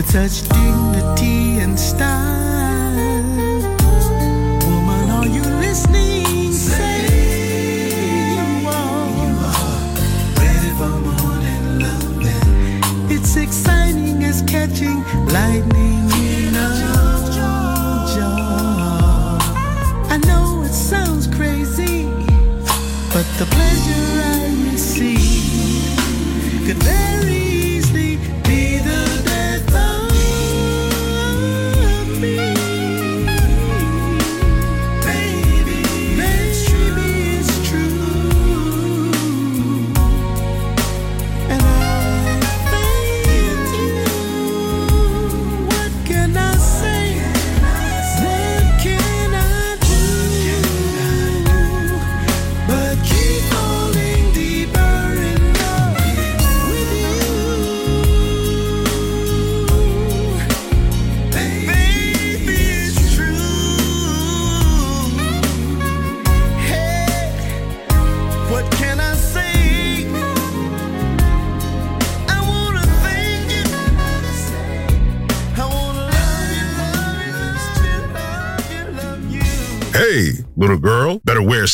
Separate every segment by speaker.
Speaker 1: with such
Speaker 2: deep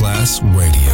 Speaker 3: Masterclass Radio,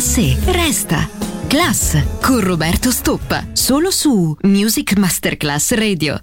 Speaker 4: classe resta. Class con Roberto Stoppa, solo su Music Masterclass Radio.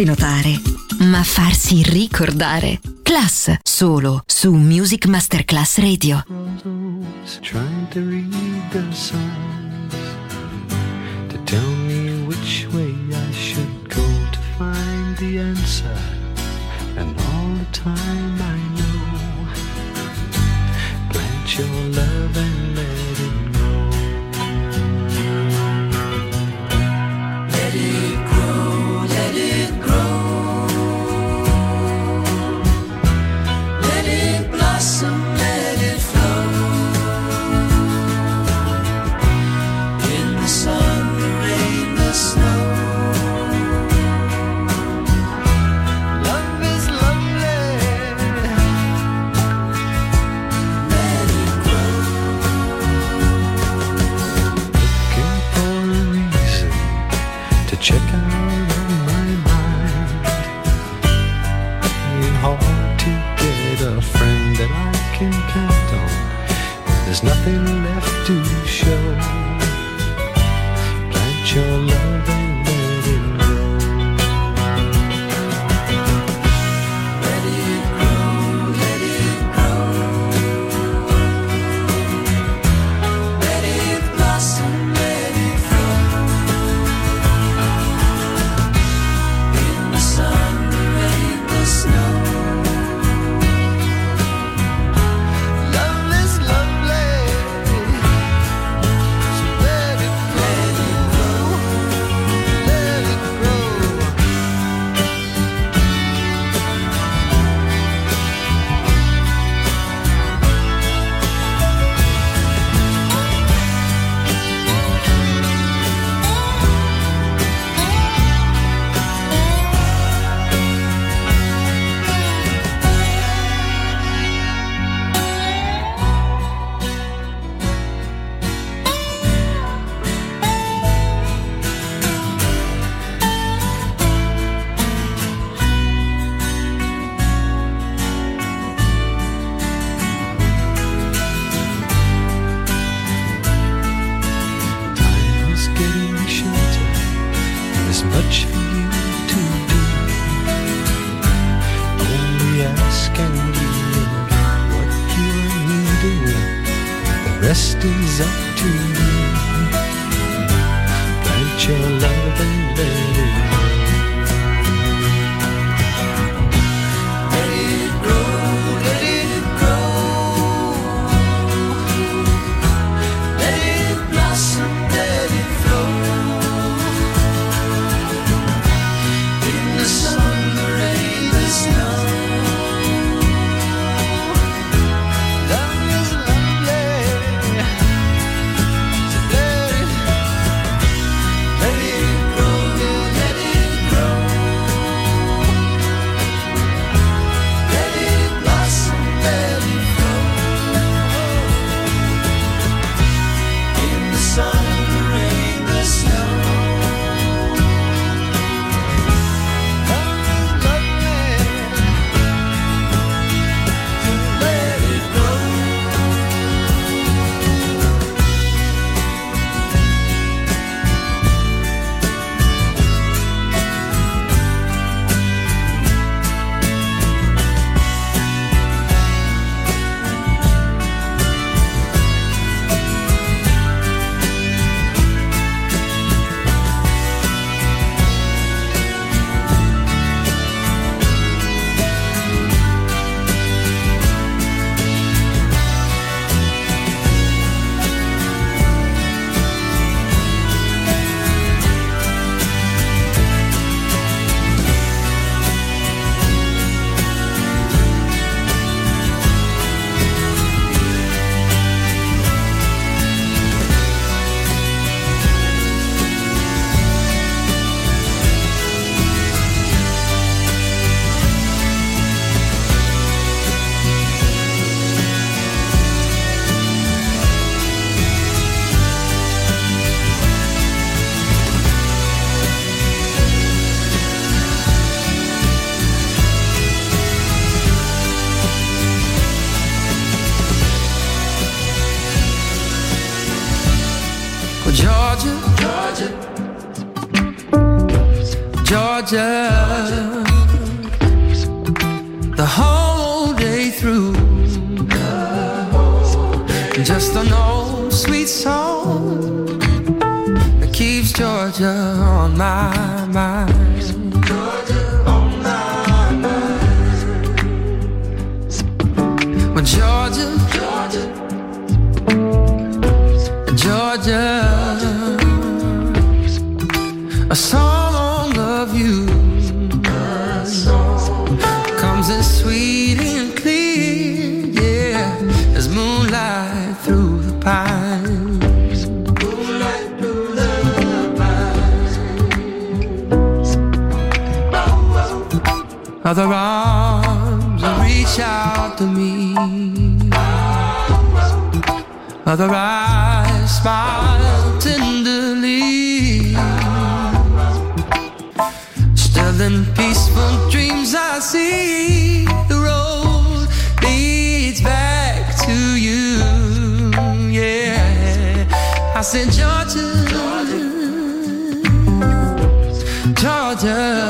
Speaker 4: farsi notare, ma farsi ricordare. Class, solo su Music Masterclass Radio.
Speaker 5: Trying to read the signs to tell me which way 眼泪
Speaker 6: Georgia, Georgia, the whole day through. Just an old sweet song that keeps Georgia on my Other arms reach out to me. Other eyes smile tenderly. Still in peaceful dreams, I see the road leads back to you. Yeah, I said, Georgia, Georgia,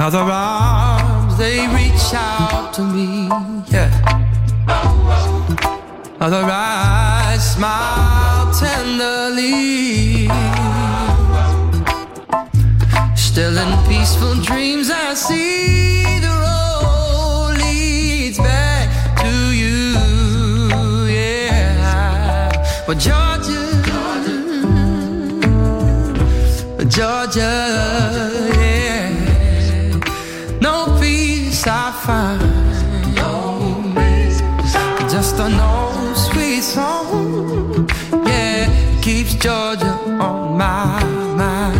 Speaker 6: Other arms they reach out to me, yeah. Other eyes smile tenderly. Still in peaceful dreams, I see the road leads back to you. Yeah, but Georgia, Georgia, yeah, Just an old sweet song, yeah, keeps Georgia on my mind.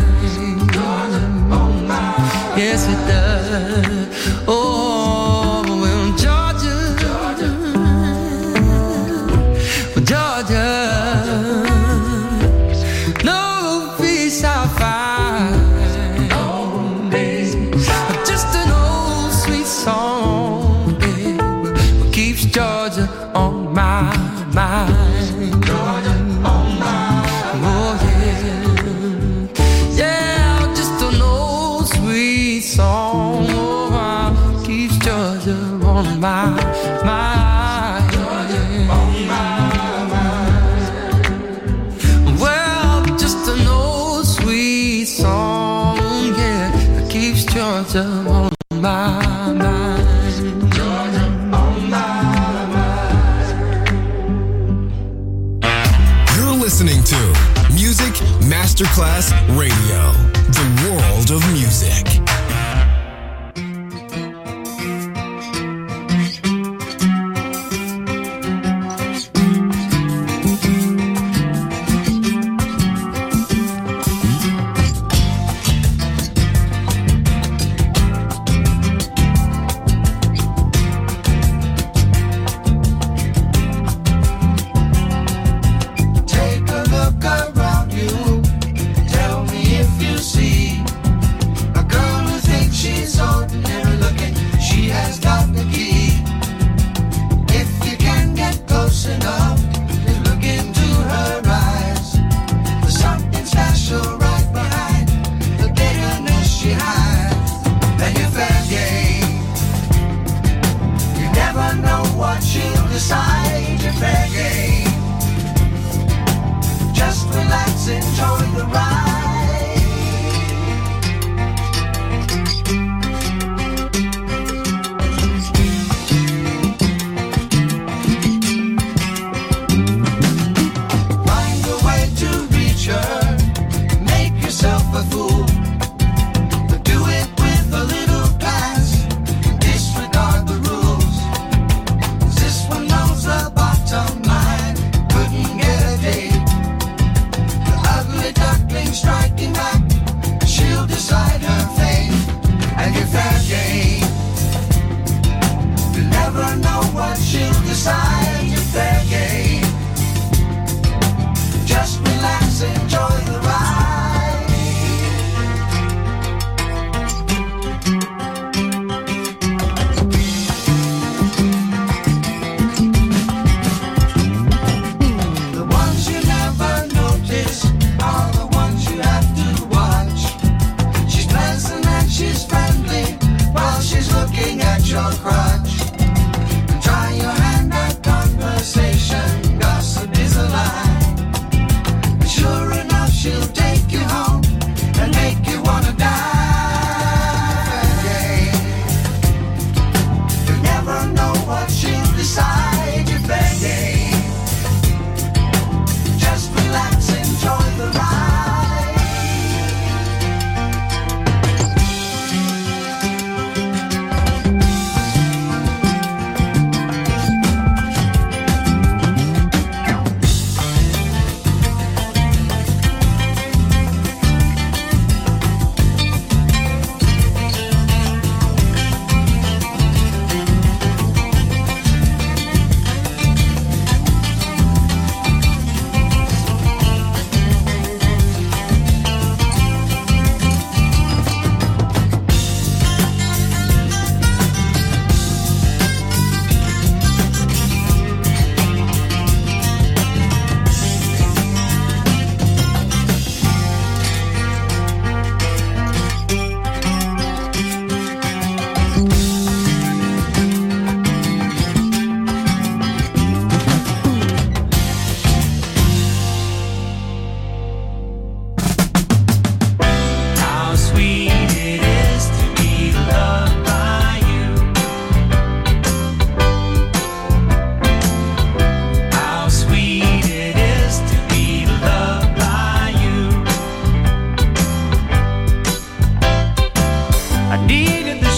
Speaker 6: Yes, it does.
Speaker 3: Masterclass Radio,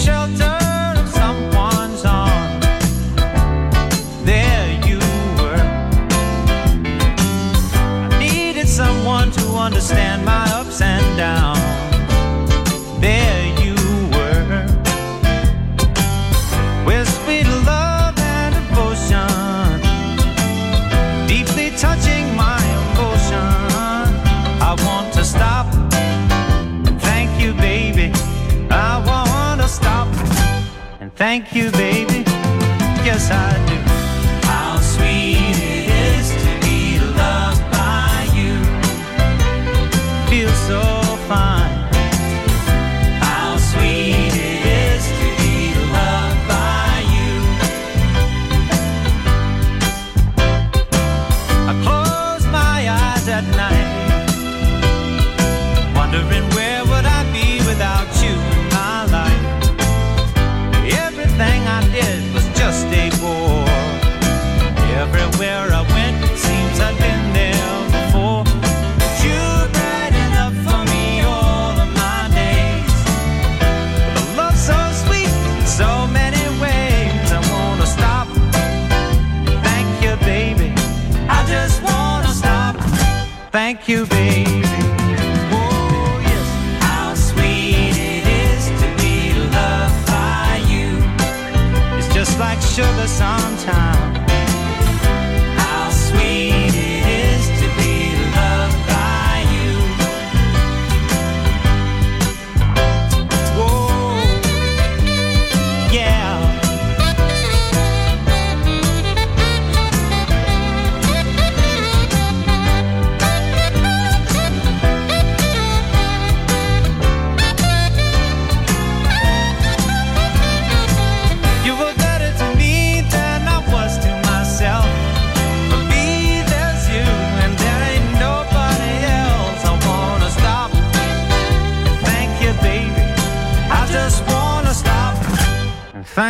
Speaker 7: shelter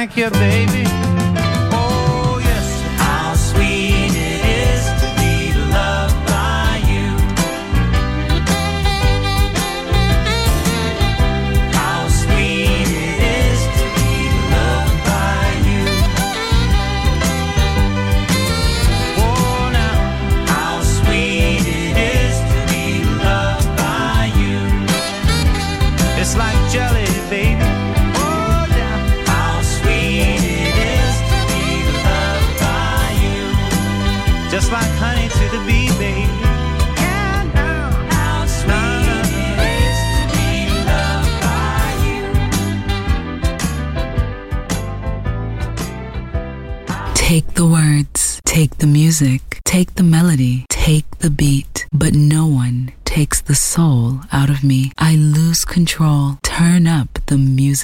Speaker 7: Thank you, baby.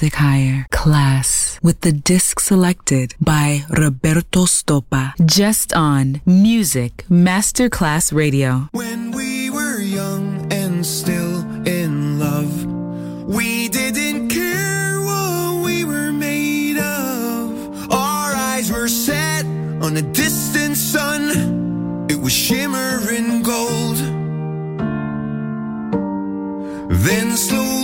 Speaker 8: Music Higher class with the disc selected by Roberto Stoppa just on Music Masterclass Radio.
Speaker 9: When we were young and still in love, we didn't care what we were made of. Our eyes were set on a distant sun, it was shimmering gold. Then slowly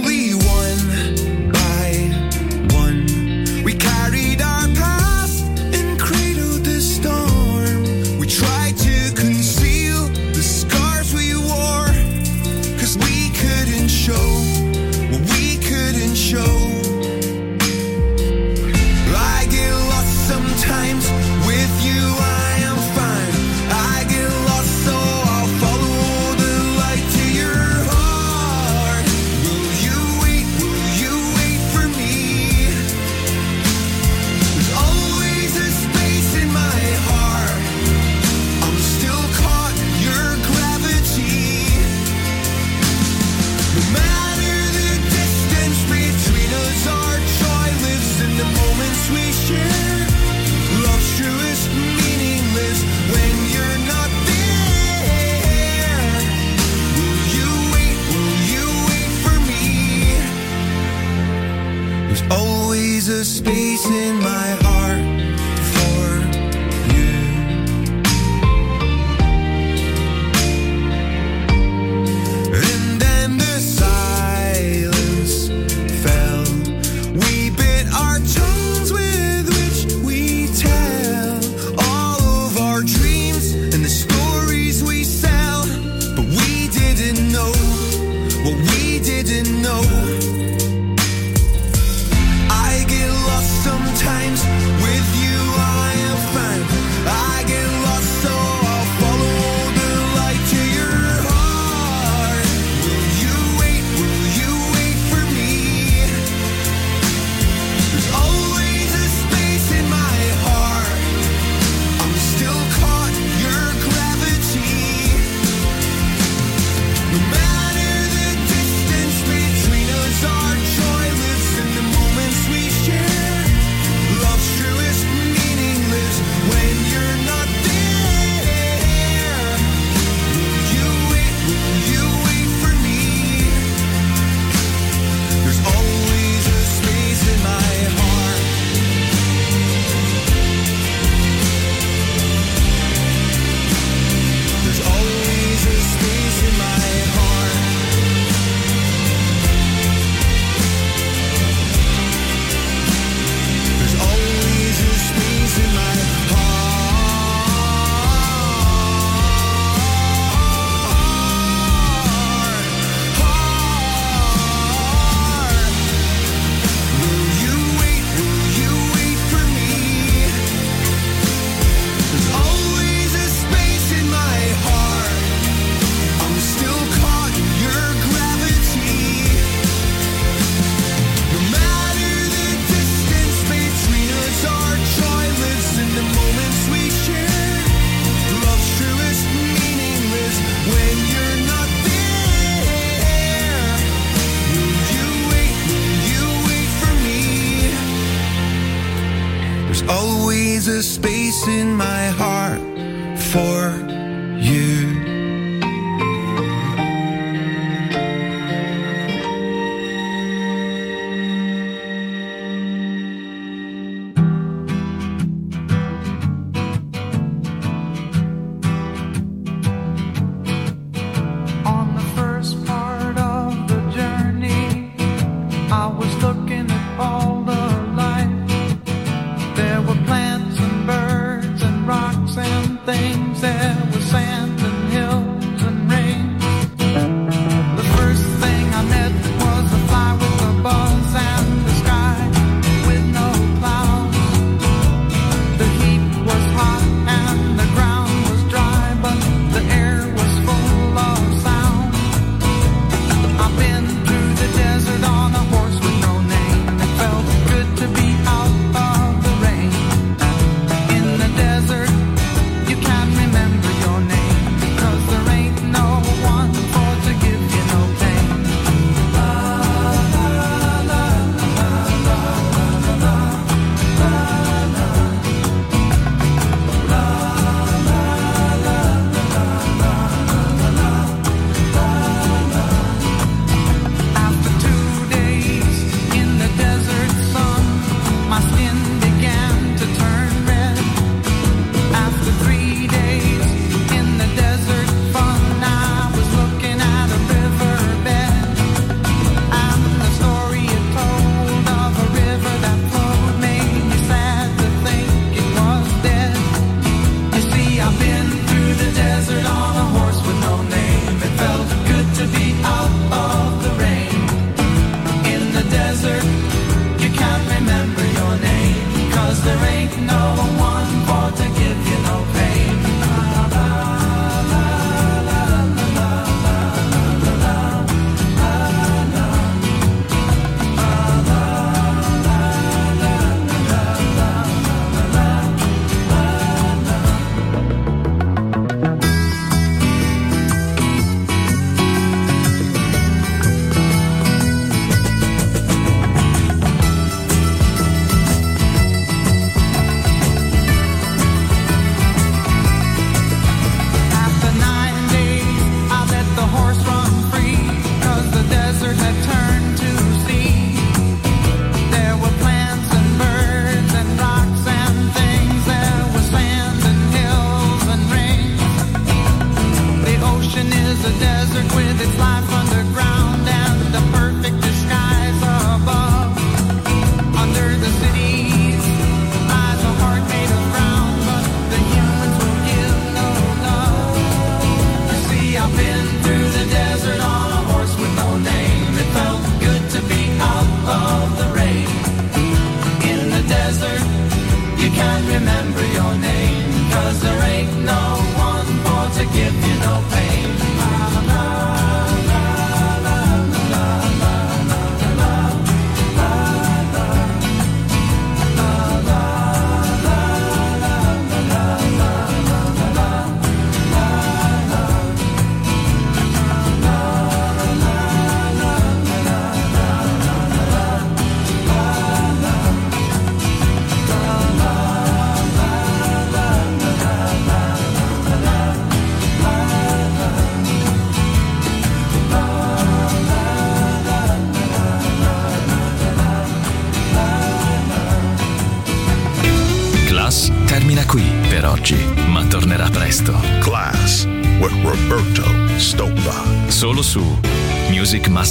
Speaker 10: things that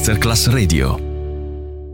Speaker 11: Masterclass Radio.